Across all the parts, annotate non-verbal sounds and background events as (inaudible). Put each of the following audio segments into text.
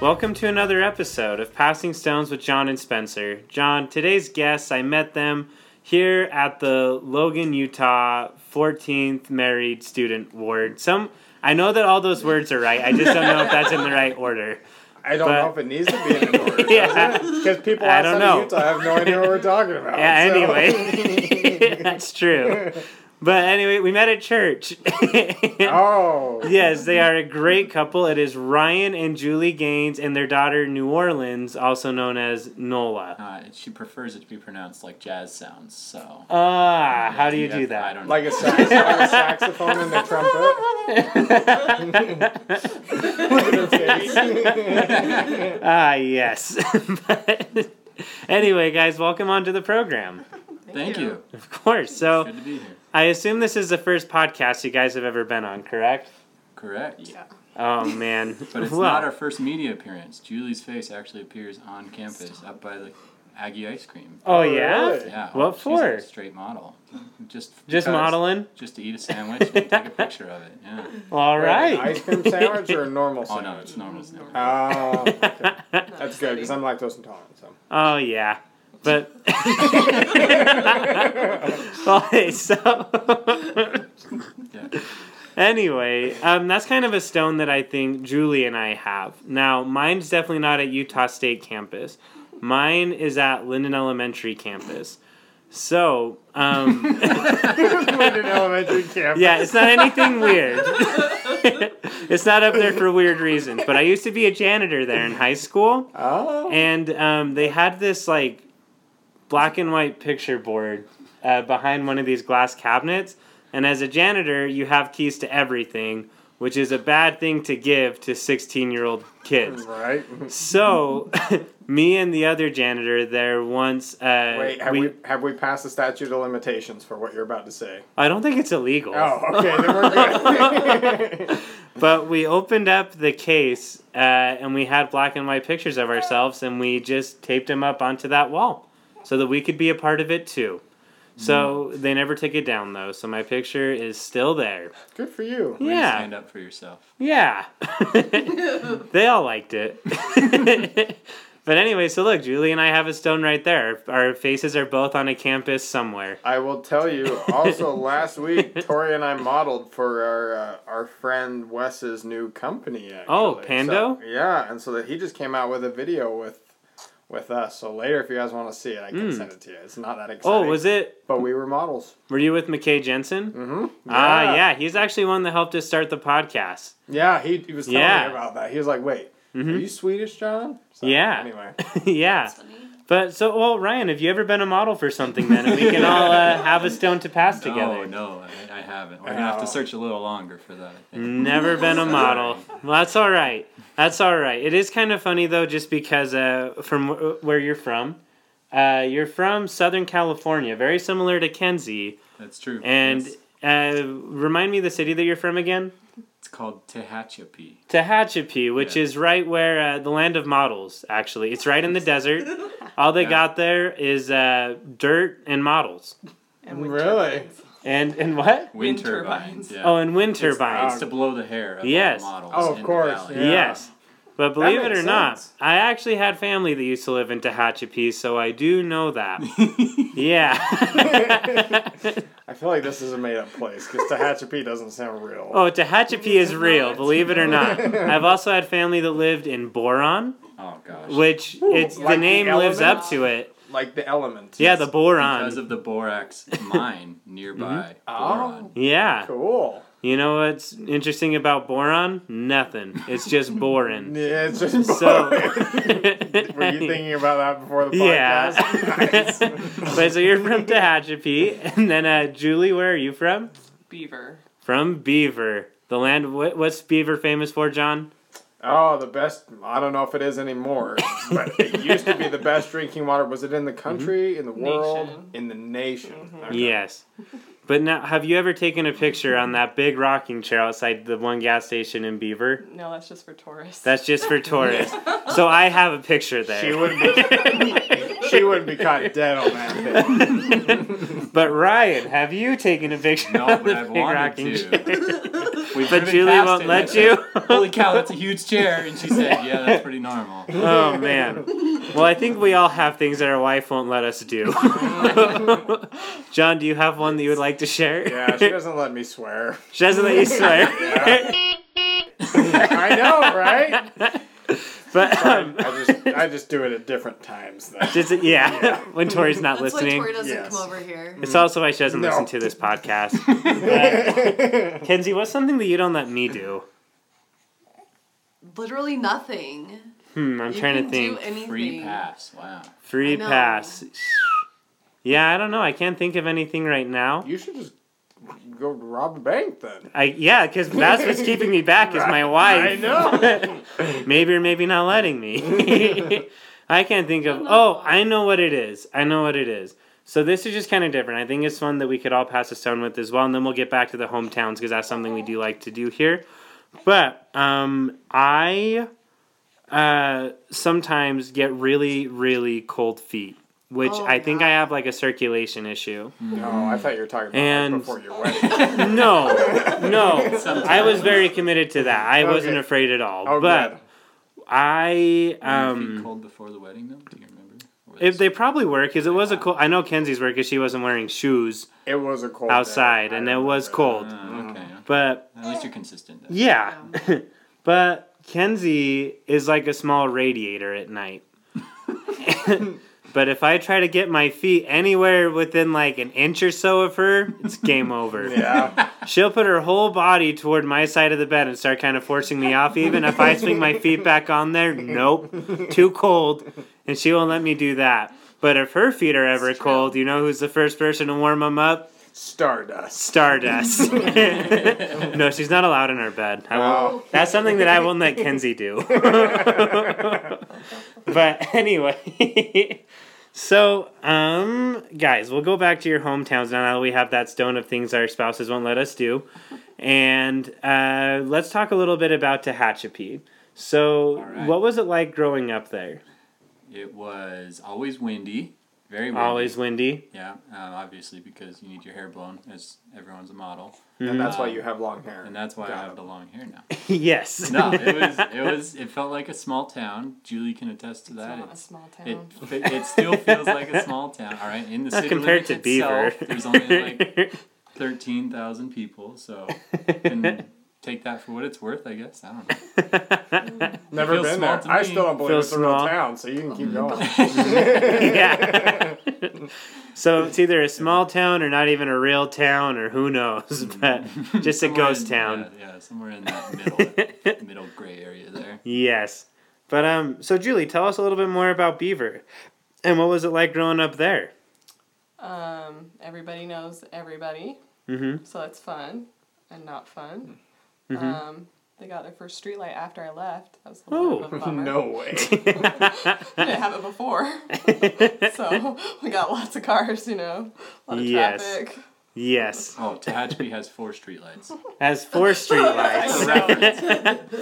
Welcome to another episode of Passing Stones with John and Spencer. John, today's guests, I met them here at the Logan, Utah 14th Married Student Ward. Some I know that all those words are right. I just don't know if that's in the right order. I don't But- know if it needs to be in an order. (laughs) Yeah. Because people I outside don't know. of Utah have no idea what we're talking about. (laughs) Yeah, so- anyway. (laughs) that's true. But anyway, we met at church. (laughs) oh. Yes, they are a great couple. It is Ryan and Julie Gaines and their daughter New Orleans, also known as Nola. Uh, she prefers it to be pronounced like jazz sounds, so. Ah, how do you Yeah, do I that? don't Like a, sax, like a saxophone and a trumpet. Look at her face. ah, yes. (laughs) But anyway, guys, welcome onto the program. Thank you. Of course. So, Good to be here. I assume this is the first podcast you guys have ever been on, correct? Correct. Yeah. Oh man. (laughs) But it's Well, not our first media appearance. Julie's face actually appears on campus up by the Aggie ice cream. Oh Oh, yeah. really? Yeah. What she's for? A straight model. Just Just because. modeling. Just to eat a sandwich and take a picture of it. Yeah. (laughs) All An ice cream sandwich or a normal (laughs) Oh sandwich? no, it's normal sandwich. Oh, okay. that's good because I'm lactose intolerant. So. Oh yeah. But (laughs) okay, so anyway, um, that's kind of a stone that I think Julie and I have. Now, mine's definitely not at Utah State campus. Mine is at Lindon Elementary campus. So, um, (laughs) Lindon Elementary campus. yeah, it's not anything weird. (laughs) it's not up there for weird reasons. But I used to be a janitor there in high school. Oh. and um, they had this like black and white picture board uh, behind one of these glass cabinets and as a janitor you have keys to everything which is a bad thing to give to 16 year old kids Right. so (laughs) me and the other janitor there once uh, Wait, have we, we, have we passed the statute of limitations for what you're about to say? i don't think it's illegal Oh, okay, then we're good. (laughs) But we opened up the case uh, and we had black and white pictures of ourselves and we just taped them up onto that wall so that we could be a part of it too. So they never took it down though, so my picture is still there. good for you. Way to Yeah. stand up for yourself. Yeah. (laughs) they all liked it. (laughs) but anyway, so look, Julie and I have a stone right there. Our faces are both on a campus somewhere. I will tell you. Also, last week, Tori and I modeled for our uh, our friend Wes's new company. Actually. Oh, So- Pando? yeah, and so that he just came out with a video with with us. So later, if you guys want to see it, I can Mm. send it to you. It's not that exciting. Oh, was it? But we were models. Were you with McKay Jensen? Mm-hmm. Ah, yeah. He's actually one that helped us start the podcast. Yeah, he, he was telling Yeah. me about that. He was like, "Wait, are Mhm. you Swedish, John?" So, Yeah. Anyway, (laughs) yeah. But so, well, Ryan, have you ever been a model for something then? And we can all uh, (laughs) have a stone to pass together. No, no, I, I haven't. We're gonna have Oh. to search a little longer for that. Never been a model. Well, that's all right. That's all right. It is kind of funny though, just because uh, from wh- where you're from, uh, you're from Southern California, very similar to Kenzie. That's true. And Yes. uh, remind me the city that you're from again. it's called Tehachapi. Tehachapi, which Yeah. is right where uh, the land of models. Actually, it's right in the (laughs) desert. All they Yeah. got there is uh, dirt and models. And wind Really? turbines. And and what? Wind, Wind turbines. turbines. Yeah. Oh, and wind It's- turbines. It's to blow the hair of Yes. the models. Oh, of course, yeah. Yes. But believe it makes or not. I actually had family that used to live in Tehachapi, so I do know that. (laughs) yeah. I feel like this is a made up place because Tehachapi doesn't sound real. oh, Tehachapi is real, believe it or not. (laughs) I've also had family that lived in Boron, Oh gosh. which it's like the the name lives up to it. Like the element. Yeah, the boron. because of the borax mine (laughs) nearby. Oh. Boron. yeah. Cool. You know what's interesting about boron? Nothing. It's just (laughs) boring. (laughs) Yeah, it's just So- boring. Were you thinking about that before the Yeah. podcast? nice. but so you're from Tehachapi, and then uh, Julie, where are you from? Beaver. From Beaver, the land. What, what's Beaver famous for, John? Oh, the best. I don't know if it is anymore, but it (laughs) used to be the best drinking water. Was it in the mhm. country, in the world, Nation. in the nation? Mhm. Okay. Yes. But now, have you ever taken a picture on that big rocking chair outside the one gas station in Beaver? No, that's just for tourists. That's just for (laughs) tourists. So I have a picture there. She wouldn't be. (laughs) she wouldn't be caught dead on that. But Ryan, have you taken a picture No, of but the I've big wanted rocking to. chair? (laughs) We've But driven Julie past won't it, let and I said, you? Holy cow, that's a (laughs) huge chair. And she said, yeah, that's pretty normal. (laughs) Oh man. Well, I think we all have things that our wife won't let us do. John, do you have one that you would like to share? Yeah, she doesn't let me swear. She doesn't let you swear. I know, right? But um, I just I just do it at different times. Then. just yeah, (laughs) (laughs) when Tori's not That's listening. why Tori doesn't Yes. come over here. It's also why she doesn't No. listen to this podcast. (laughs) But, Kenzie, what's something that you don't let me do? Literally nothing. Hmm, I'm you trying can to think. Do anything. Free pass. Wow. Free pass. Yeah, I don't know. I can't think of anything right now. You should just go rob a bank then. I yeah, because that's what's keeping me back is my (laughs) wife. I know. (laughs) maybe or maybe not letting me. (laughs) I can't think of. Oh, I know what it is. I know what it is. So this is just kind of different. I think it's fun that we could all pass a stone with as well, and then we'll get back to the hometowns because that's something we do like to do here. But um, I uh, sometimes get really, really cold feet, which Oh, I think I have like a circulation issue. No, I thought you were talking about And- right before your wedding. (laughs) No, no, I was very committed to that. I wasn't afraid at all. Oh, but good. I Were um. cold before the wedding, though? Do you remember? If they probably were, because it was a cold. I know Kenzie's were because she wasn't wearing shoes It was a cold outside, and it was cold. Ah, okay. But At least you're consistent. Then. yeah, (laughs) but Kenzie is like a small radiator at night. (laughs) but if I try to get my feet anywhere within like an inch or so of her, it's game over. (laughs) Yeah. She'll put her whole body toward my side of the bed and start kind of forcing me off. Even if I swing my feet back on there, nope, too cold, and she won't let me do that. But if her feet are ever cold, you know who's the first person to warm them up? Stardust. Stardust. (laughs) no, she's not allowed in our bed. I. Oh. That's something that I won't let Kenzie do. (laughs) but (laughs) anyway, so um, guys, we'll go back to your hometowns now that we have that stone of things our spouses won't let us do, and uh, let's talk a little bit about Tehachapi. So, right. what was it like growing up there? It was always windy. Very windy. Always windy. Yeah, um, obviously because you need your hair blown, as everyone's a model, And that's why Um, you have long hair. and that's why I have it. the long hair now. (laughs) yes. No, it (laughs) was it was it felt like a small town. Julie can attest to It's that. not a small It, town. (laughs) it it still feels like a small town. All right, in the city compared to limits Beaver. there's only like thirteen thousand people, so you can take that for what it's worth. I guess I don't know. (laughs) Never been there. to I still don't believe Feels it's a real small. town, so you can keep going. yeah. (laughs) (laughs) so it's either a small town or not even a real town or who knows, but just a Somewhere ghost in- town. Yeah, yeah, somewhere in that middle middle gray area there. Yes. But um so Julie, tell us a little bit more about Beaver. And what was it like growing up there? Um, everybody knows everybody, Mhm. so it's fun and not fun. Mhm. Um, they got their first streetlight after I left. That was a little bit of a (laughs) bummer. no way. I (laughs) (laughs) didn't have it before, so we got lots of cars. You know, a lot of Yes. traffic. yes. Oh, Tehachapi has four streetlights. Has four street For lights. reference.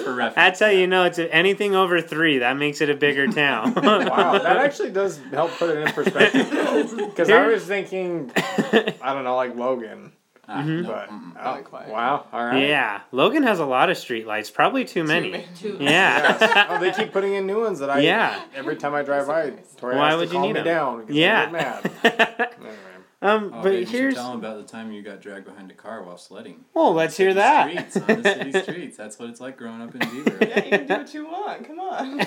For reference. That's how you know it's anything over three. That makes it a bigger town. wow, that actually does help put it in perspective. Because I was thinking, I don't know, like Logan. Ah, Mhm. no, But oh, wow, all right. yeah, Logan has a lot of street lights. Probably too many. (laughs) many. Two. Yeah. Yes. Oh, they keep putting in new ones that I. Yeah. Every time I drive by, Tori Why has would to you calm need me 'em? down. because I yeah. mad. (laughs) Anyway. um, Oh, but babe, you here's tell them about the time you got dragged behind a car while sledding. well, let's hear that. Streets, on the city (laughs) streets. That's what it's like growing up in Beaver. Yeah, you can do what you want. Come on.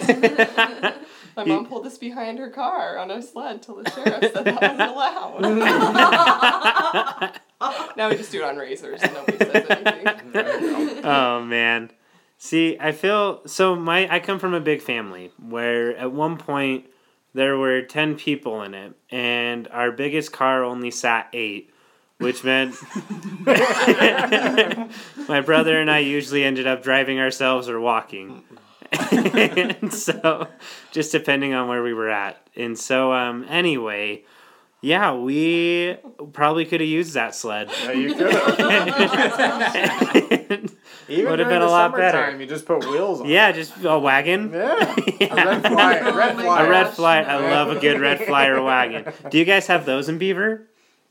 My mom pulled us behind her car on a sled till the sheriff said that wasn't allowed. (laughs) now we just do it on razors and nobody says anything. (laughs) Oh man. See, I feel so my I come from a big family where at one point there were 10 people in it and our biggest car only sat 8, which meant (laughs) my brother and I usually ended up driving ourselves or walking. and so just depending on where we were at. And so um anyway, yeah, we probably could have used that sled. Yeah, you could have. (laughs) Even Would have been a lot better. You just put wheels on. Yeah, just a wagon. Yeah. (laughs) Yeah. A red fly. A red Oh my fly. A red gosh, fly. I love a good red flyer wagon. Do you guys have those in Beaver?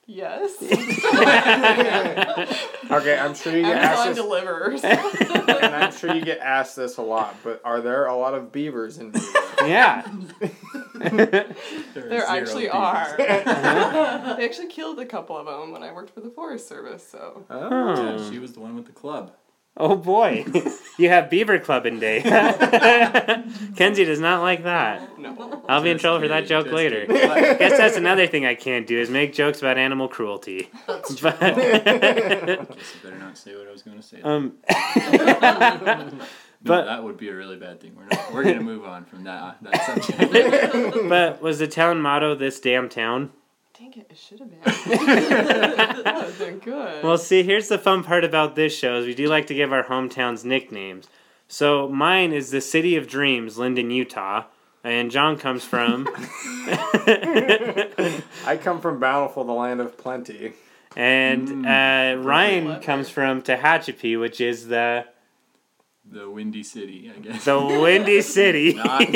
Yes. (laughs) Okay, I'm sure you get asked Amazon this, delivers. and I'm sure you get asked this a lot. But are there a lot of beavers in Beaver? yeah. (laughs) There zero actually beavers. are. (laughs) Uh-huh. they actually killed a couple of them when I worked for the Forest Service. So Oh. Yeah, she was the one with the club. Oh boy, you have beaver clubbing day. (laughs) Kenzie does not like that. no. I'll be in trouble for that joke later. kidding. Guess that's another thing I can't do is make jokes about animal cruelty. That's But I guess you better not say what I was going to say. um, no, but- that would be a really bad thing. We're not, we're gonna move on from that that subject. but was the town motto "This damn town"? Dang it! It should have been. that would been good. Well, see, here's the fun part about this show is we do like to give our hometowns nicknames. So mine is the city of dreams, Lindon, Utah, and John comes from. I come from Bountiful, the land of plenty. and Mm. uh, Ryan comes from Tehachapi, which is the the Windy City, I guess. the windy (laughs) city, Not-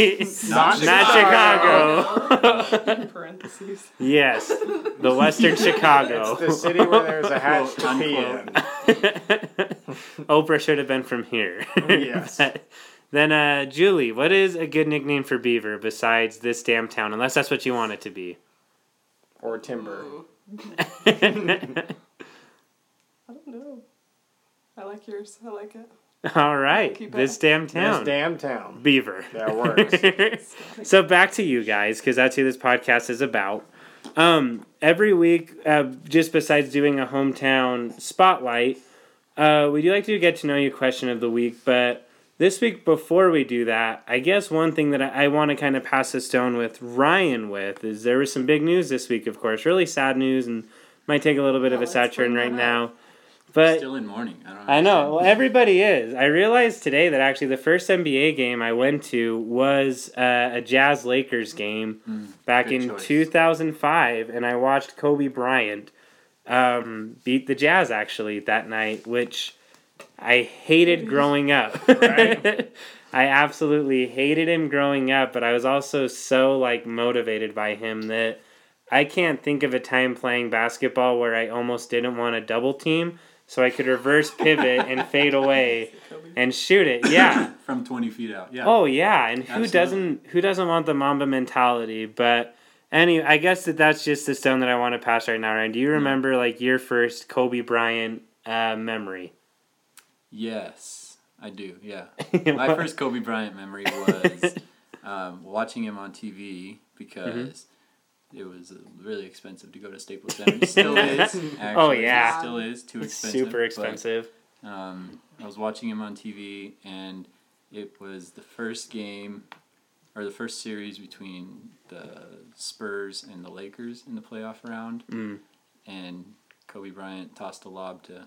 not, not Chicago. (laughs) In parentheses. yes, the Western (laughs) Chicago. It's the city where there's a hatch Quote, to pee in. Oprah should have been from here. Yes. Then, uh, Julie, what is a good nickname for Beaver besides this damn town? Unless that's what you want it to be. Or timber. I don't know. I like yours. I like it. (laughs) All right, Keep this up. damn This damn town. Beaver. That works. (laughs) so back to you guys, because that's who this podcast is about. Um, every week, uh, just besides doing a hometown spotlight, uh, we do like to get to know you question of the week. But this week, before we do that, I guess one thing that I, I want to kind of pass the stone with Ryan with is there was some big news this week. Of course, really sad news, and might take a little bit Yeah, of a let's sad turn bring right that now. But Still in mourning. I don't. I know. Well, everybody is. I realized today that actually the first NBA game I went to was uh, a Jazz Lakers game Mm, back in choice. 2005, and I watched Kobe Bryant um, beat the Jazz actually that night, which I hated growing up. (laughs) Right. (laughs) I absolutely hated him growing up, but I was also so like motivated by him that I can't think of a time playing basketball where I almost didn't want a double team so I could reverse pivot and fade away and shoot it. Yeah. (coughs) From 20 feet out. Yeah. Oh yeah, and who Absolutely. doesn't who doesn't want the Mamba mentality? But anyway, I guess that that's just the stone that I want to pass right now. Ryan, do you remember like your first Kobe Bryant uh, memory? Yes, I do. Yeah. (laughs) My first Kobe Bryant memory was um, watching him on TV because Mm-hmm. It was uh, really expensive to go to Staples Center. It still (laughs) is. Actually, Oh, yeah. It still is too It's expensive. super but, expensive. um, I was watching him on TV, and it was the first game or the first series between the Spurs and the Lakers in the playoff round, Mm. and Kobe Bryant tossed a lob to.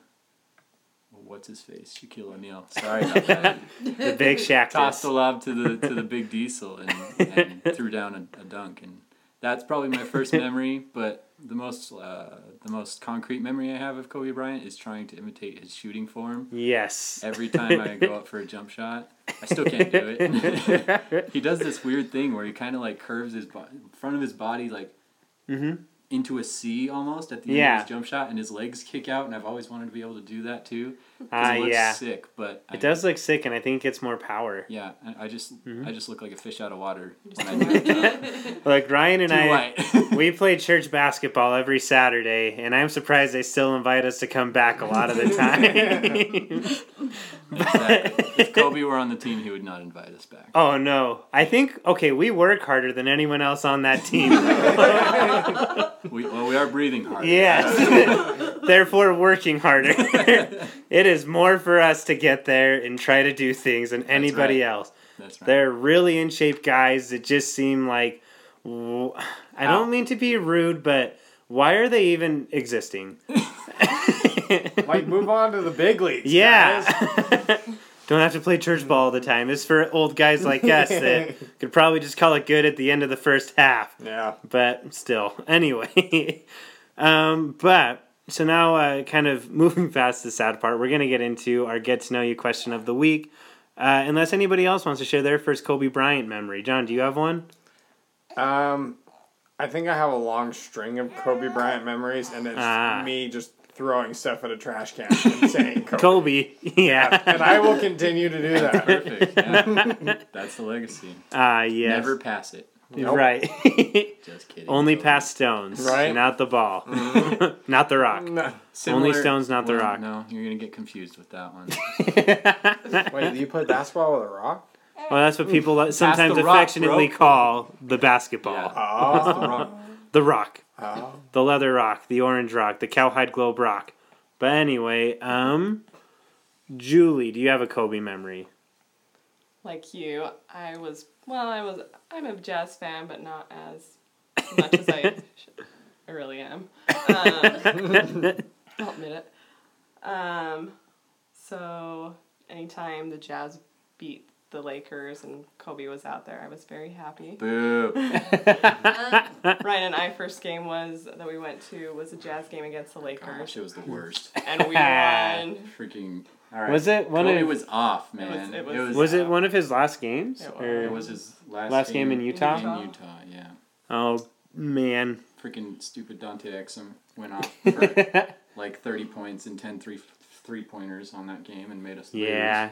What's his face? Shaquille O'Neal. Sorry about that. (laughs) The big Shaq. tossed the lob to the to the big diesel and, and (laughs) threw down a, a dunk and that's probably my first (laughs) memory but the most uh, the most concrete memory I have of Kobe Bryant is trying to imitate his shooting form Yes. every time I go up for a jump shot I still can't do it (laughs) he does this weird thing where he kind of like curves his bo- front of his body like hmm into a C almost at the end Yeah. of his jump shot and his legs kick out and I've always wanted to be able to do that too 'cause Ah, it yeah. sick but I, It does look sick, and I think it gets more power. yeah I, I just Mhm. I just look like a fish out of water when I do. Like Ryan and Too I, (laughs) we play church basketball every Saturday, and I'm surprised they still invite us to come back a lot of the time. (laughs) (laughs) Exactly. If Kobe were on the team, he would not invite us back. Oh no! I think okay, we work harder than anyone else on that team. We, well, we are breathing hard. yes, therefore working harder. (laughs) (laughs) it is more for us to get there and try to do things than anybody right. else. That's right. They're really in shape guys that just seem like. I don't mean to be rude, but why are they even existing? (laughs) Like, move on to the big leagues. Yeah. guys. Don't have to play church ball all the time. It's for old guys like us that could probably just call it good at the end of the first half. Yeah. But still, anyway. um, but so now, uh, kind of (laughs) moving past the sad part, we're gonna get into our get to know you question of the week. Uh, unless anybody else wants to share their first Kobe Bryant memory, John, do you have one? Um, I think I have a long string of Kobe Bryant memories, and it's Ah. me just throwing stuff at a trash can and saying (laughs) Kobe. Kobe, (laughs) yeah, And I will continue to do that. Perfect. Yeah. That's the legacy. Ah, yes, Never pass it. Nope. right. (laughs) Just kidding. Only Kobe. pass stones, Right. not the ball, (laughs) not the rock. No. Similar- stones, not the well, rock. No, you're gonna get confused with that one. (laughs) Wait, do you play basketball with a rock? Well, that's what people li- sometimes the rock, affectionately call the basketball. Yeah. Oh. the rock. The rock. oh. The leather rock, the orange rock, the cowhide globe rock. But anyway, um Julie, do you have a Kobe memory? Like you, I was well. I was. I'm a jazz fan, but not as much as I, should, (laughs) I really am. Um, I'll admit it. Um, so anytime the Jazz beat the Lakers and Kobe was out there, I was very happy. Boo. (laughs) Ryan and I first game was that we went to was a Jazz game against the Gosh, Lakers, it was the worst. and we (laughs) won. Freaking. All right. Was it one Kobe of was off, It was- man. it It was- was. Was it uh, one of his last games? It was. Or- It was his last, Last game in Utah? In Utah, yeah. Oh man. Freaking stupid Dante Exum went off (laughs) for like 30 points and 10 three three pointers on that game and made us lose. Yeah.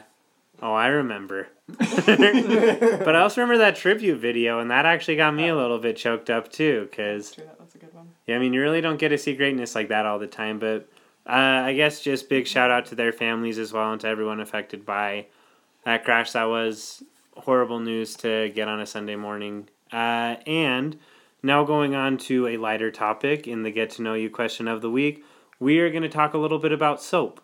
Oh, I remember. (laughs) but I also remember that tribute video, and that actually got me a little bit choked up too, because True, that was a good one. Yeah, I mean, you really don't get to see greatness like that all the time, but uh, I guess just big shout out to their families as well and to everyone affected by that crash. That was horrible news to get on a Sunday morning. Uh, and now going on to a lighter topic in the Get to Know You question of the week, we are going to talk a little bit about soap.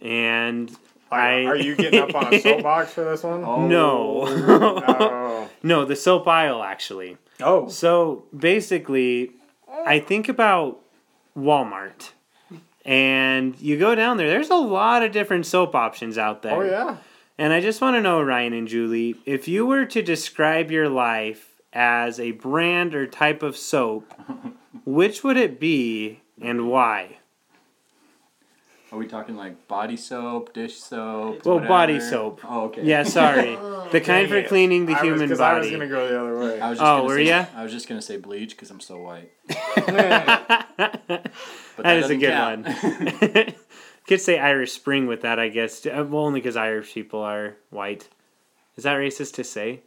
And I. Are you getting up on a soapbox for this one? (laughs) Oh. No. Oh. (laughs) no, the soap aisle, actually. Oh. So basically, I think about Walmart, and you go down there. There's a lot of different soap options out there. Oh yeah. And I just want to know, Ryan and Julie, if you were to describe your life as a brand or type of soap, (laughs) which would it be and why? Are we talking like body soap, dish soap? Well, body soap. Oh, okay. Yeah, sorry. (laughs) The kind Dang for cleaning the I was- human 'cause I was body. gonna go the other way. I was just Oh, were say, ya? I was just gonna say bleach because I'm so white. (laughs) that But a good count. one. (laughs) Could say Irish Spring with that, I guess. Uh, Well, only because Irish people are white. Is that racist to say?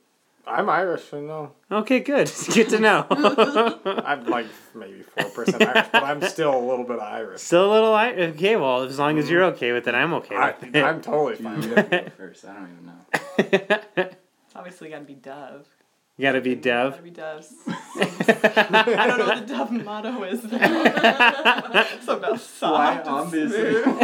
I'm Irish, so no. Okay, good. (laughs) It's good to know. (laughs) I'm like maybe four percent Irish, but I'm still a little bit Irish. Still a little Irish. Okay, well, as long as you're okay with it, I'm okay I, with it. I'm totally fine. have to go first. I don't even know. It's obviously got to be Dove. You gotta be Dev. Gotta be Doves. (laughs) I don't know what the Dove motto is. Though. (laughs) Something about soft on and business. smooth.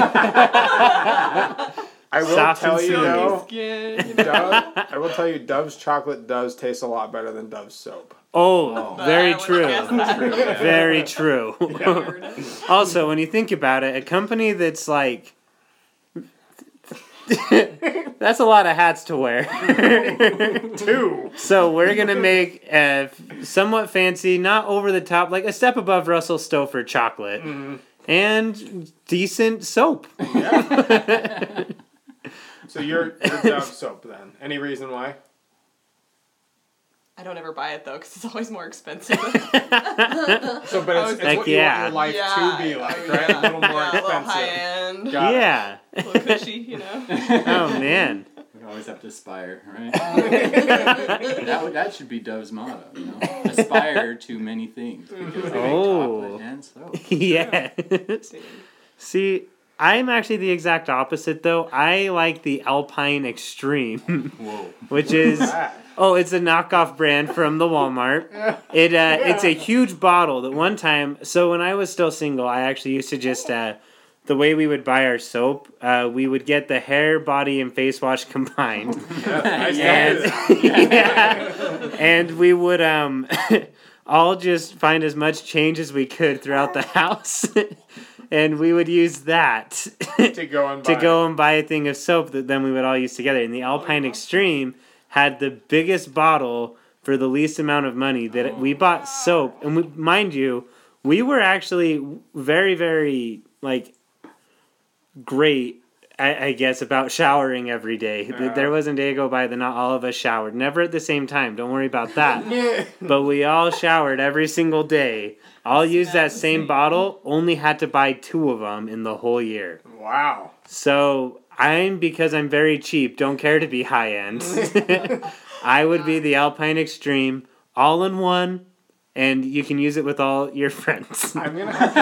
I will Soft and tell you though, Skin, you know? Dove, I will tell you, Dove's chocolate does taste a lot better than Dove's soap. Oh, Oh. very I wouldn't true. Very true. (laughs) Heard also, when you think about it, a company that's like. That's a lot of hats to wear. (laughs) Two. So we're gonna make a somewhat fancy, not over the top, like a step above Russell Stover chocolate, mm-hmm. and decent soap. Yeah. (laughs) so you're, you're soap then. Any reason why? I don't ever buy it though because it's always more expensive. (laughs) So, but it's, it's Heck what you want your life yeah, to be like, oh, right? yeah. A little more yeah, A little expensive. high end, Got it. yeah. a little cushy, you know. (laughs) Oh man. We always have to aspire, right? (laughs) that, that should be Dove's motto, you know? Aspire to many things. Because Oh. chocolate and soap. yes. See, I'm actually the exact opposite though. I like the Alpine Extreme, Whoa. which is Ah. Oh, it's a knockoff brand from the Walmart. (laughs) It uh, it's a huge bottle that one time. So when I was still single, I actually used to just uh, the way we would buy our soap, uh, we would get the hair, body, and face wash (laughs) combined. (laughs) I still and, yeah. and we would um all just find as much change as we could throughout the house and we would use that to go and to buy. go and buy a thing of soap that then we would all use together and the alpine extreme had the biggest bottle for the least amount of money that we oh. bought soap and we, mind you we were actually very, very like great. I, I guess about showering every day. Yeah. There wasn't a day go by that not all of us showered. Never at the same time. Don't worry about that. (laughs) Yeah. but we all showered every single day. All used that same bottle. Only had to buy two of them in the whole year. Wow. So I'm because I'm very cheap. Don't care to be high end. (laughs) I would be the Alpine Extreme, all in one, and you can use it with all your friends. I'm gonna (laughs) have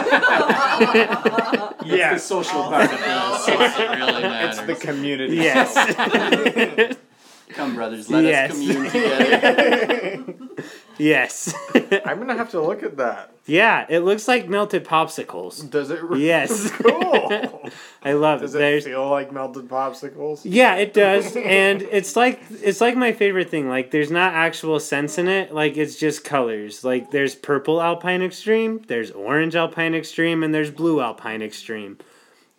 to. The social oh, part of this. It really It's the community. yes. Come, brothers, let Yes. us commune together. (laughs) yes. (laughs) I'm gonna have to look at that. yeah, it looks like melted popsicles. Does it? Re- Yes. (laughs) cool. (laughs) I love Does it. it There's feel like melted popsicles? Yeah, it does, and it's like it's like my favorite thing. Like, there's not actual sense in it. Like, it's just colors. Like, there's purple Alpine Extreme, there's orange Alpine Extreme, and there's blue Alpine Extreme.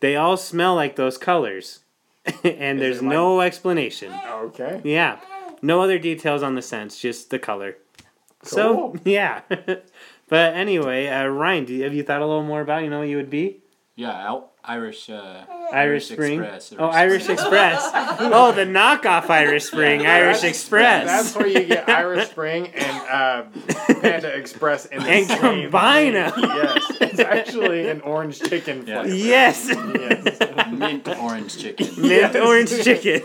They all smell like those colors, and Is there's it like- no explanation. Okay. Yeah, no other details on the sense, just the color. So (laughs) yeah, (laughs) but anyway, uh, Ryan, do you, have you thought a little more about you know what you would be? Yeah, Al- Irish. Uh, Irish Spring. Express or oh, Irish. Express. (laughs) oh, the knockoff Irish Spring, Irish Express. That's where you get Irish Spring and uh, Panda Express in the And same combine thing. 'em. Yes, it's actually an orange chicken Yeah. flavor. Yes. Yes. Mint orange chicken. Mint Yes. orange chicken.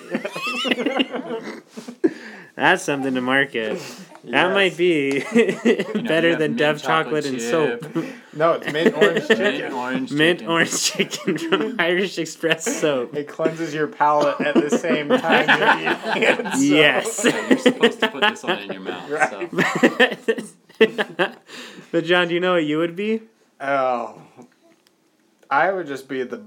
That's something to market. That Yes. might be You know, (laughs) better than mint Dove chocolate, and soap. (laughs) No, it's mint orange (laughs) Mint chicken. orange Mint chicken. orange chicken from Irish Express soap. It cleanses your palate at the same time you're eating it. so- Yes. Yeah, you're supposed to put this on in your mouth. Right. So. but John, do you know what you would be? Oh, I would just be the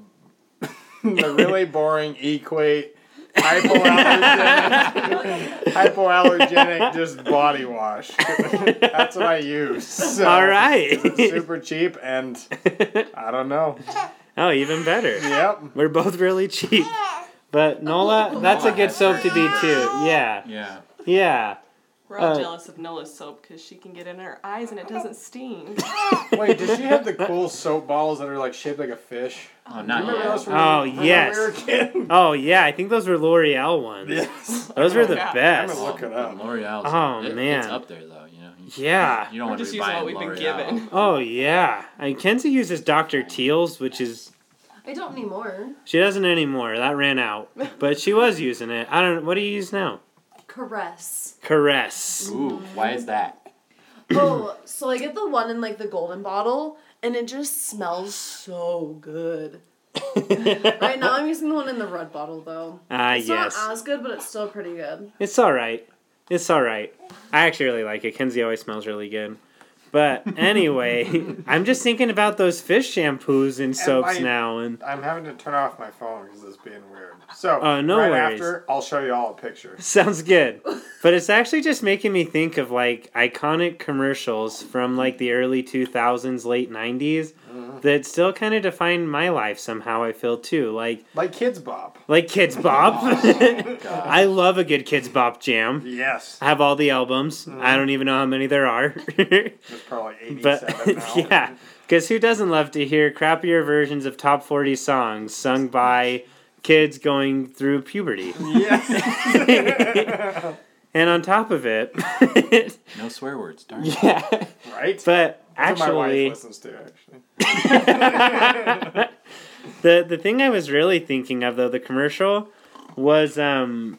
the really boring equate hypoallergenic (laughs) hypoallergenic just body wash. That's what I use. So, All right. It's super cheap and I don't know. oh, even better. Yep. We're both really cheap. But Nola, that's a good soap to be too. Yeah. Yeah. Yeah. We're all Uh, jealous of Nola's soap because she can get in her eyes and it doesn't sting. (laughs) Wait, did she have the cool soap balls that are like shaped like a fish? Oh, not yet. those from, Oh, from yes. when we were a kid? (laughs) Oh yeah, I think those were L'Oreal ones. Yes. Those were the Yeah. I'm best. gonna look it up. L'Oreal's. Oh, it- It's man. up there though. You know. You, Yeah. You don't want to just be buying what we've been L'Oreal. given. (laughs) Oh yeah. I mean, Kenzie uses Dr. Teal's, which is I don't anymore. she doesn't anymore. That ran out. But she was using it. I don't what do you use now? Caress. Caress. Ooh, why is that? Oh, so I get the one in like the golden bottle, and it just smells so good. (laughs) right now, I'm using the one in the red bottle though. Ah It's yes. not as good, but it's still pretty good. It's alright. It's alright. I actually really like it. Kenzie always smells really good. But (laughs) anyway, I'm just thinking about those fish shampoos and soaps I- now and I'm having to turn off my phone because it's being weird. So, Oh, no right worries. after, I'll show you all a picture. (laughs) Sounds good. But it's actually just making me think of like iconic commercials from like the early 2000s, late 90s mm-hmm. that still kind of define my life somehow, I feel too. Like Like Kidz Bop. like Kidz (laughs) Bop. Oh, God. I love a good Kidz Bop jam. Yes. I have all the albums. I mm-hmm. don't even know how many there are. (laughs) There's probably 87 but now. yeah, because who doesn't love to hear crappier versions of top 40 songs sung by kids going through puberty? Yes. (laughs) (laughs) And on top of it, (laughs) No swear words. Darn. yeah, right? but That's what my actually, wife listens to, actually. the the thing I was really thinking of though the commercial was um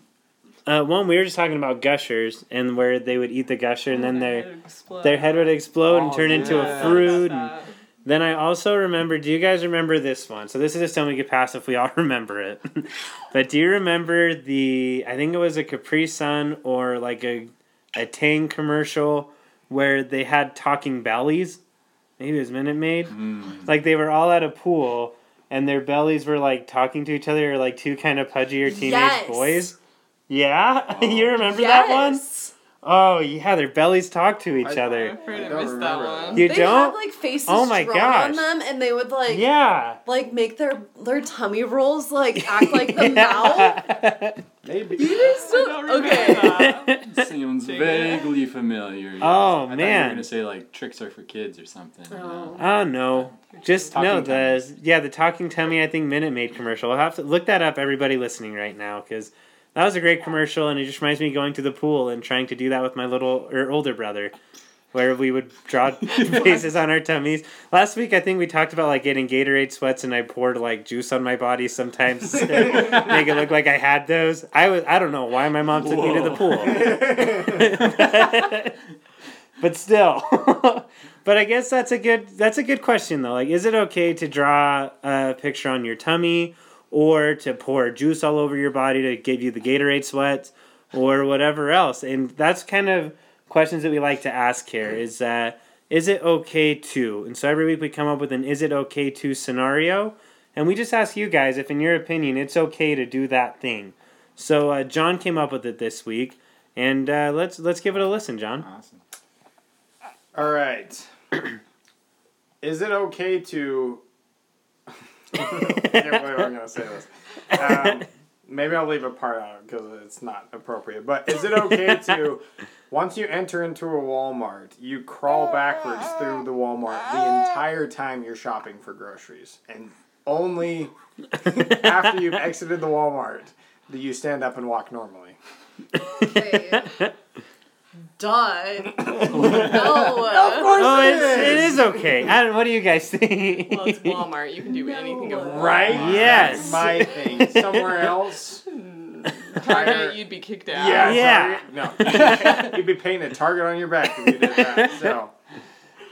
uh, one we were just talking about gushers and where they would eat the gusher and then their their head would explode and Oh, turn into a fruit and then I also remember do you guys remember this one so this is just something we could pass if we all (laughs) remember it (laughs) but do you remember the I think it was a Capri Sun or like a a Tang commercial where they had talking bellies maybe it was Minute Maid Mm. like they were all at a pool and their bellies were like talking to each other or like two kind of pudgier teenage Yes. boys. Yeah, (laughs) Oh. you remember that one? Yes. Oh yeah, their bellies talk to each I- I'm other. afraid I I, missed that one. You they don't? had like faces Oh my drawn gosh. on them, and they would like Yeah. like make their their tummy rolls like act like the (laughs) mouth. Maybe. I don't Okay. that. (laughs) Seems Dang it. vaguely familiar. yes. Oh, I thought you man. were gonna say like tricks are for kids or something. you know? Oh. Oh no. Just Talking no the tummies. yeah the talking tummy I think Minute Maid commercial. I'll have to look that up. Everybody listening right now because that was a great commercial and it just reminds me of going to the pool and trying to do that with my little or older brother, where we would draw (laughs) faces on our tummies. Last week I think we talked about like getting Gatorade sweats and I poured like juice on my body sometimes to (laughs) make it look like I had those. I was I don't know why my mom took me to the pool. (laughs) but still but i guess that's a good that's a good question though like is it okay to draw a picture on your tummy or to pour juice all over your body to give you the gatorade sweats or whatever else and that's kind of questions that we like to ask here is uh, is it okay to and so every week we come up with an is it okay to scenario and we just ask you guys if in your opinion it's okay to do that thing so uh, john came up with it this week and uh, let's let's give it a listen john Awesome. All right. (clears throat) Is it okay to? I can't believe I'm gonna say this. Um, maybe I'll leave a part out because it's not appropriate. But is it okay to, once you enter into a Walmart, you crawl backwards through the Walmart the entire time you're shopping for groceries, and only after you've exited the Walmart do you stand up and walk normally? Duh. (laughs) no. of Oh, it's, it is okay. I don't, what do you guys think? Well, it's Walmart. You can do anything at Walmart. Right? Yes. That's my thing. Somewhere else. (laughs) Target, you'd be kicked out. Yeah. Yeah. Target- No. (laughs) You'd be painting a target on your back if you did that. So.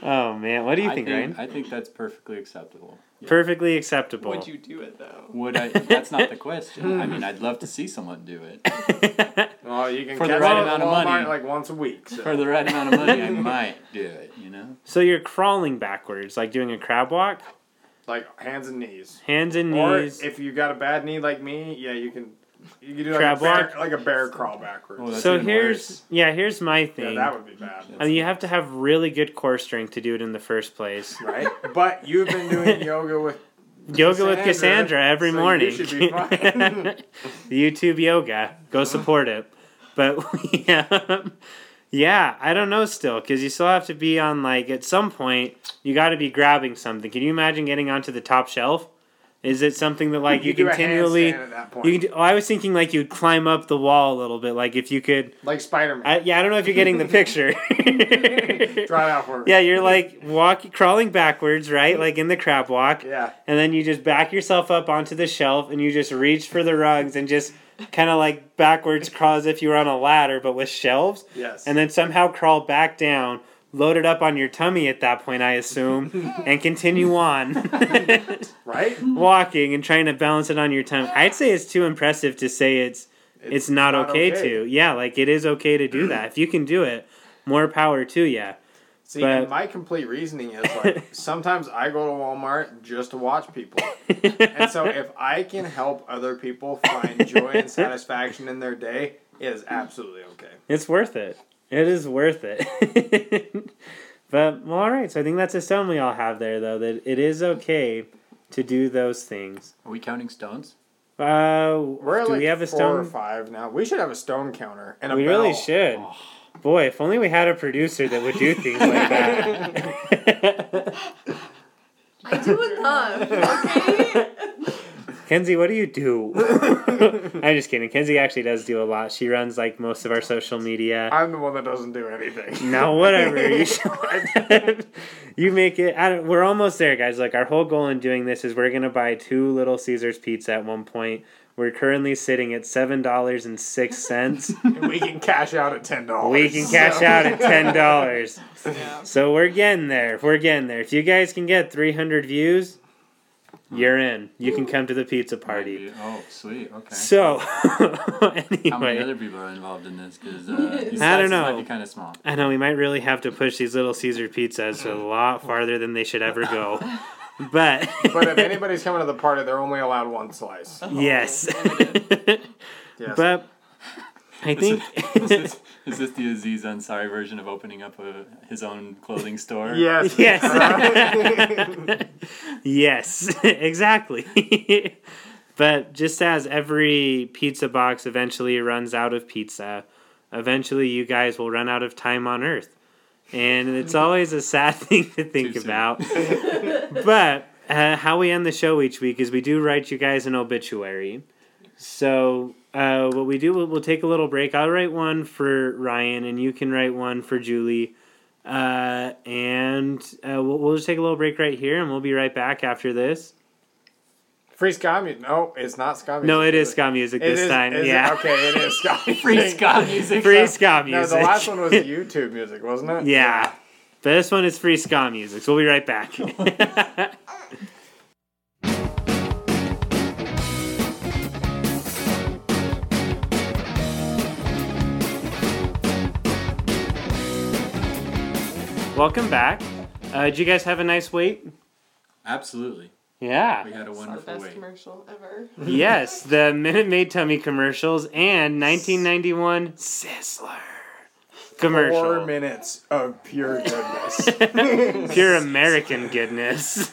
Oh man, what do you I think, think, Ryan? I think that's perfectly acceptable. Yeah. Perfectly acceptable. Would you do it though? Would I? That's not the (laughs) question. I mean, I'd love to see someone do it (laughs) Well, you can For the right amount of Walmart money. like once a week. So. for the right amount of money. I (laughs) might do it. You know. so you're crawling backwards, like doing a crab walk, like hands and knees. hands and Or knees. Or if you got a bad knee like me, yeah, you can. You can do like Crab a bear, walk? like a bear crawl backwards. Oh, that's so even here's worse. yeah, here's my yeah, thing. that would be bad, I mean, you have to have really good core strength to do it in the first place. right? But you've been doing (laughs) yoga with Yoga with Cassandra, Cassandra every so you morning. should be fine. (laughs) YouTube yoga. Go support it. But (laughs) yeah, yeah, I don't know still because you still have to be on like at some point you got to be grabbing something. Can you imagine getting onto the top shelf? Is it something that like you, a continually? at that point. You can. Do, oh, I was thinking like you'd climb up the wall a little bit. Like if you could. like Spider Man. Yeah, I don't know if you're getting the picture. (laughs) Try it out for me. yeah, you're like walk crawling backwards, right? Like in the crab walk Yeah. and then you just back yourself up onto the shelf and you just reach for the rugs and just kind of like backwards crawl as if you were on a ladder but with shelves Yes. and then somehow crawl back down load it up on your tummy at that point i assume (laughs) and continue on (laughs) right? walking and trying to balance it on your tummy i'd say it's too impressive to say it's it's, not, okay, to yeah like it is okay to do (clears throat) that if you can do it more power to you See, But- my complete reasoning is like (laughs) sometimes I go to Walmart just to watch people. And so if I can help other people find joy and satisfaction in their day, it is absolutely okay. It's worth it. It is worth it. (laughs) but well, all right. So I think that's a stone we all have there, though. That it is okay to do those things. Are we counting stones? Uh, We're do like we have a four or stone? five now. We should have a stone counter and a We bell. really should. Boy, if only we had a producer that would do things like that. (laughs) (laughs) I do with them. Okay. Kenzie, what do you do? (laughs) I'm just kidding. Kenzie actually does do a lot. She runs like most of our social media. I'm the one that doesn't do anything. No, whatever. You (laughs) should. you make it. I don't, we're almost there, guys. Like our whole goal in doing this is we're gonna buy two Little Caesars pizza at one point. We're currently sitting at seven dollars and six cents. (laughs) And we can cash out at ten dollars. we can cash out at ten dollars. Yeah. So we're getting there. We're getting there. If you guys can get three hundred views, you're in. You can come to the pizza party. Oh, sweet. Okay. So (laughs) anyway. How many other people are involved in this? Because uh, (laughs) I don't slices might know. be kind of small. I know we might really have to push these little Caesar pizzas a lot farther than they should ever go. (laughs) But But if anybody's coming to the party, they're only allowed one slice. yes. Yes. but I think. is, this, is this the Aziz Ansari version of opening up a, his own clothing store? Yes. Yes. Yes, (laughs) exactly. (laughs) but just as every pizza box eventually runs out of pizza, eventually you guys will run out of time on Earth. And it's (laughs) always a sad thing to think about. but uh, how we end the show each week is we do write you guys an obituary. So uh, what we do, we'll, we'll take a little break. I'll write one for Ryan, and you can write one for Julie. Uh, and uh, we'll, we'll just take a little break right here, and we'll be right back after this. Free ska music. No, it's not ska music. No, it is ska music It this is- time. is it? yeah, Okay, it is ska. (laughs) Free ska music. free ska No, the last one was (laughs) YouTube music, wasn't it? Yeah. But this one is free ska music, so we'll be right back. (laughs) Welcome back. Uh, did you guys have a nice wait? Absolutely. Yeah. We had a It's the wonderful best wait. commercial ever. (laughs) (laughs) yes, the Minute Maid Tummy commercials and 1991 Sizzler commercial. Four minutes of pure goodness. (laughs) Pure American goodness.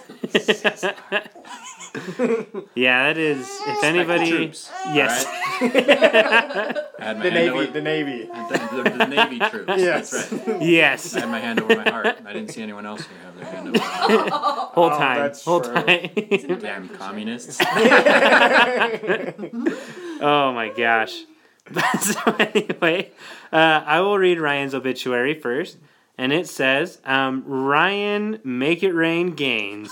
(laughs) yeah, that is. If anybody, troops, yes, I (laughs) had my the Navy, over the Navy. the, the, the Navy troops. Yes. That's right. yes, I had my hand over my heart. I didn't see anyone else here have their hand over their heart. (laughs) whole Oh, time, that's whole true. time. Damn communists. oh my gosh. so anyway, uh, I will read Ryan's obituary first, and it says um, Ryan Make It Rain Gaines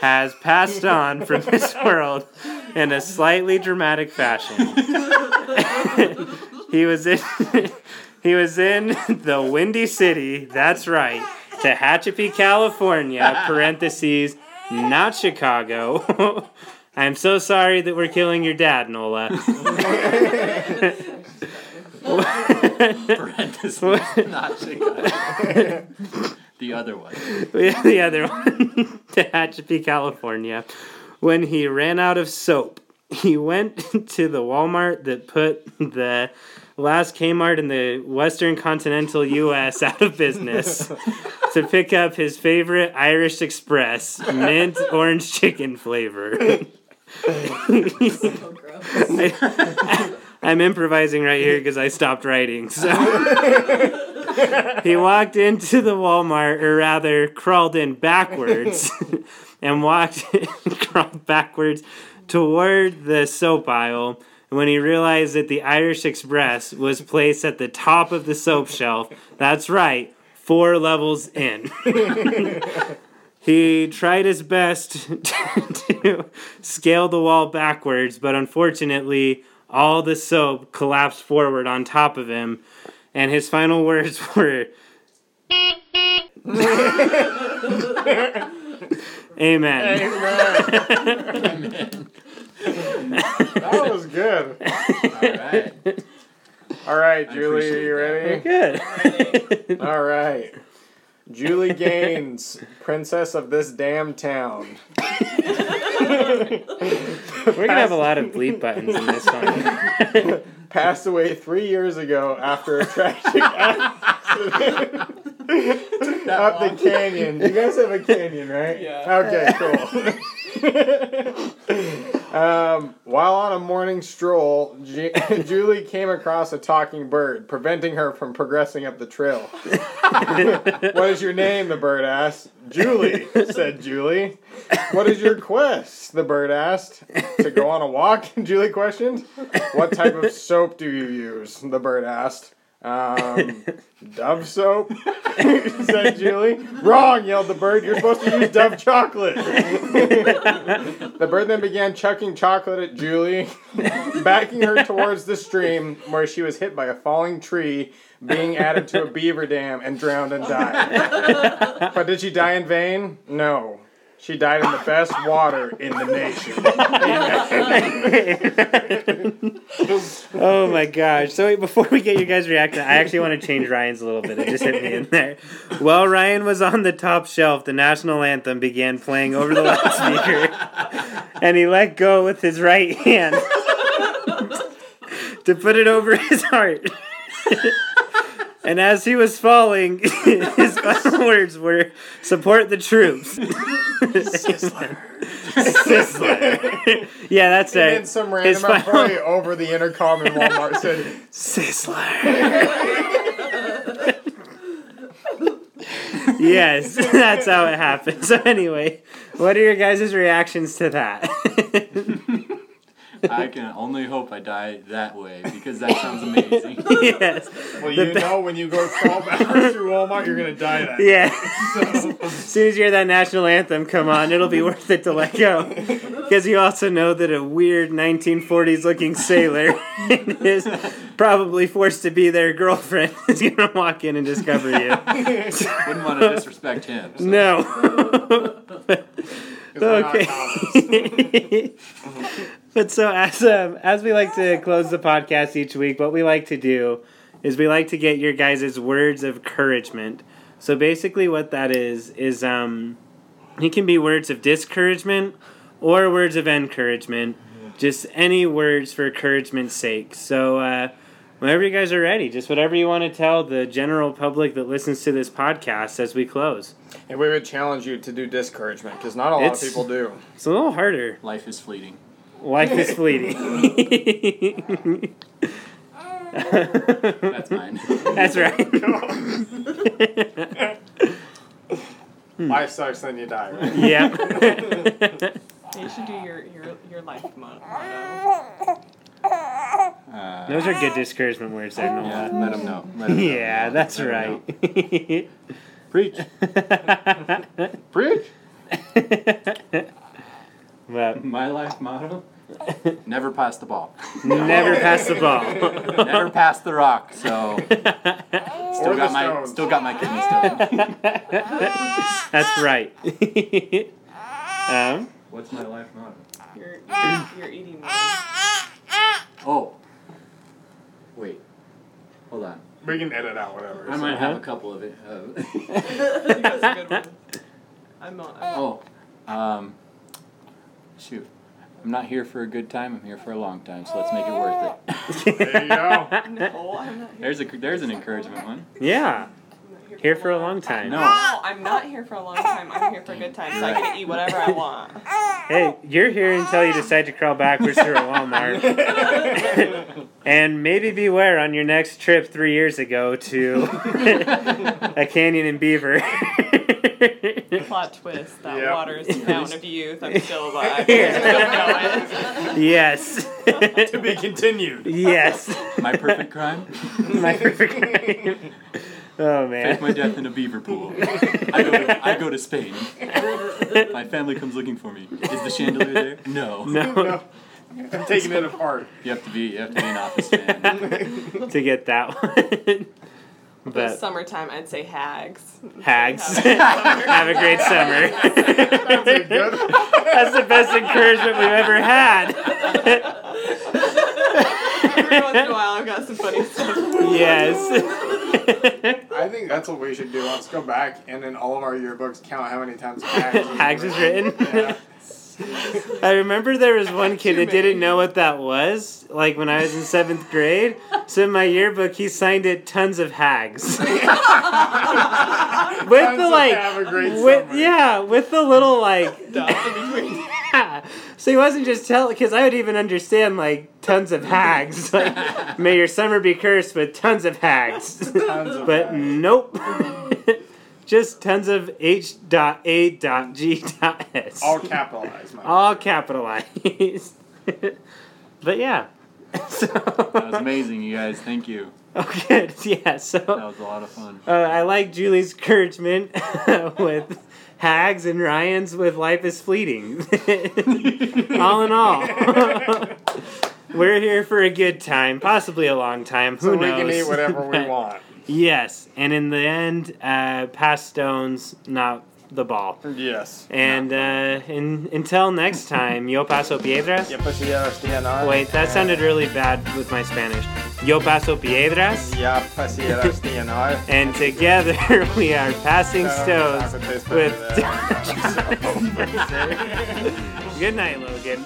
has passed on from this (laughs) world in a slightly dramatic fashion. (laughs) he was in (laughs) he was in the Windy City. That's right, Tehachapi, California. Parentheses, not Chicago. I'm so sorry that we're killing your dad, Nola. Parentheses, not Chicago. The other one. (laughs) We the other one, (laughs) Tehachapi, California. When he ran out of soap, (laughs) he went to the Walmart that put the last Kmart in the Western continental U.S. out of business to pick up his favorite Irish Express mint orange chicken flavor. So gross. I, am improvising right here because I stopped writing. So he walked into the Walmart, or rather, crawled in backwards, (laughs) and walked (laughs) crawled backwards toward the soap aisle. When he realized that the Irish Express was placed at the top of the soap shelf, that's right, four levels in. (laughs) He tried his best to scale the wall backwards, but unfortunately, all the soap collapsed forward on top of him, and his final words (laughs) were Amen. Amen. that was good. All right. All right, Julie, are you that. ready? Good. All right. Julie Gaines, princess of this damn town. We're gonna have a lot of bleep buttons in this one. (laughs) Passed away three years ago after a tragic (laughs) accident up the canyon. You guys have a canyon, right? Yeah. Okay, cool. (laughs) um, while on a morning stroll, Ju- (laughs) Julie came across a talking bird, preventing her from progressing up the trail. (laughs) what is your name? The bird asked. Julie, said Julie. What is your quest? The bird asked. To go on a walk? (laughs) Julie questioned. What type of soap do you use? The bird asked. Um, (laughs) Dove soap? (laughs) said Julie. Wrong, yelled the bird. You're supposed to use Dove chocolate. (laughs) the bird then began chucking chocolate at Julie, backing her towards the stream where she was hit by a falling tree being added to a beaver dam and drowned and died. but did she die in vain? No. She died in the best water in the nation. (laughs) Oh my gosh. So wait, before we get you guys reacting, I actually want to change Ryan's a little bit. It just hit me in there. While Ryan was on the top shelf, the national anthem began playing over the loudspeaker. and he let go with his right hand (laughs) to put it over his heart. (laughs) and as he was falling, (laughs) his final (laughs) words were, "Support the troops." Sizzler. Sizzler. yeah, that's And it. then some His random final- employee over the intercom in Walmart said, Sizzler. (laughs) yes, that's how it happened. So anyway, what are your guys' reactions to that? I (laughs) can only hope I die that way because that sounds amazing. (laughs) yes. (laughs) Well, The you ba- know when you go 12 hours through Walmart, you're going to die that. Yeah. So, As soon as you hear that national anthem come on, it'll be worth it to let go. Because you also know that a weird 1940s looking sailor is probably forced to be their girlfriend is going to walk in and discover you. Wouldn't want to disrespect him. so. No. 'cause we're not Thomas. okay. But so as um, as we like to close the podcast each week, what we like to do is we like to get your guys' words of encouragement. So basically, what that is is um, it can be words of discouragement or words of encouragement. Just any words for encouragement's sake. So. Uh, Whenever you guys are ready, just whatever you want to tell the general public that listens to this podcast as we close. And we would challenge you to do discouragement because not a lot It's- of people do. It's a little harder. Life is fleeting. Life is fleeting. That's mine. That's right. (laughs) Life sucks, then you die, right? yeah. You should do your your your life motto. Uh, Those are good discouragement words there, yeah, let him know. Let him know. Yeah, that's Let him know. right. Preach. (laughs) Preach. but My life motto: (laughs) Never pass the ball. never pass the (laughs) ball. Never pass the rock. So (laughs) still the got my stones. still got my kidney stone. That's right. um, What's my life motto? You're you're, you're eating one. Oh. Wait. Hold on. We can edit out whatever. I so- might have a couple of it. Uh, That's a good one. I'm not. I'm oh. Um. Shoot. I'm not here for a good time. I'm here for a long time. So let's make it worth it. (laughs) There you go. no, (laughs) I'm not here. There's a there's an encouragement one. yeah. I'm Here for a long time. No. No, I'm not here for a long time. I'm here for a good time, so I can eat whatever I want. Hey, you're here until you decide to crawl backwards through a Walmart. (laughs) and maybe beware on your next trip three years ago to (laughs) a canyon in Beaver. Plot twist. That Yep. water is the fountain of youth. I'm still alive. (laughs) Yeah. Yes. to be continued. yes. My perfect crime? My perfect crime. Oh man! Fake my death in a beaver pool. (laughs) I go to, I go to Spain. My family comes looking for me. Is the chandelier there? No. No, (laughs) No. I'm taking it apart. You have to be you have to be an office man. (laughs) to get that one. For But summertime, I'd say hags. hags. Have a good summer. Have a great summer. That's a good That's the best encouragement we've ever had. Every once in a while, I've got some funny stuff. yes. I think that's what we should do. Let's go back and in all of our yearbooks count how many times (laughs) Hags, Hags is written. Yeah. I remember there was one kid that didn't know what that was, like when I was in seventh grade. So in my yearbook, he signed it "Tons of Hags." (laughs) with Tons the like, have a great with summer. yeah, with the little like. Dots in between. Yeah. So he wasn't just telling, because I would even understand like tons of hags. (laughs) Like, may your summer be cursed with tons of hags. (laughs) Tons of but hags. nope. (laughs) just tons of H dot A dot G dot S. All capitalized, man. All capitalized. but yeah. So, That was amazing, you guys. Thank you. Oh, good. Yeah. So that was a lot of fun. uh, I like Julie's encouragement with Hags and Ryan's with Life is Fleeting. (laughs) all in all, (laughs) we're here for a good time, possibly a long time. Who so we knows? can eat whatever we (laughs) want. Yes, and in the end, uh, pass stones, not the ball. Yes. And uh, in, until next (laughs) time, yo paso piedras. Ya pasillas DNR. Wait, that sounded really bad with my Spanish. Yo paso piedras. Ya pasillas DNR. And together (laughs) we are passing stones with. (laughs) Good night, Logan.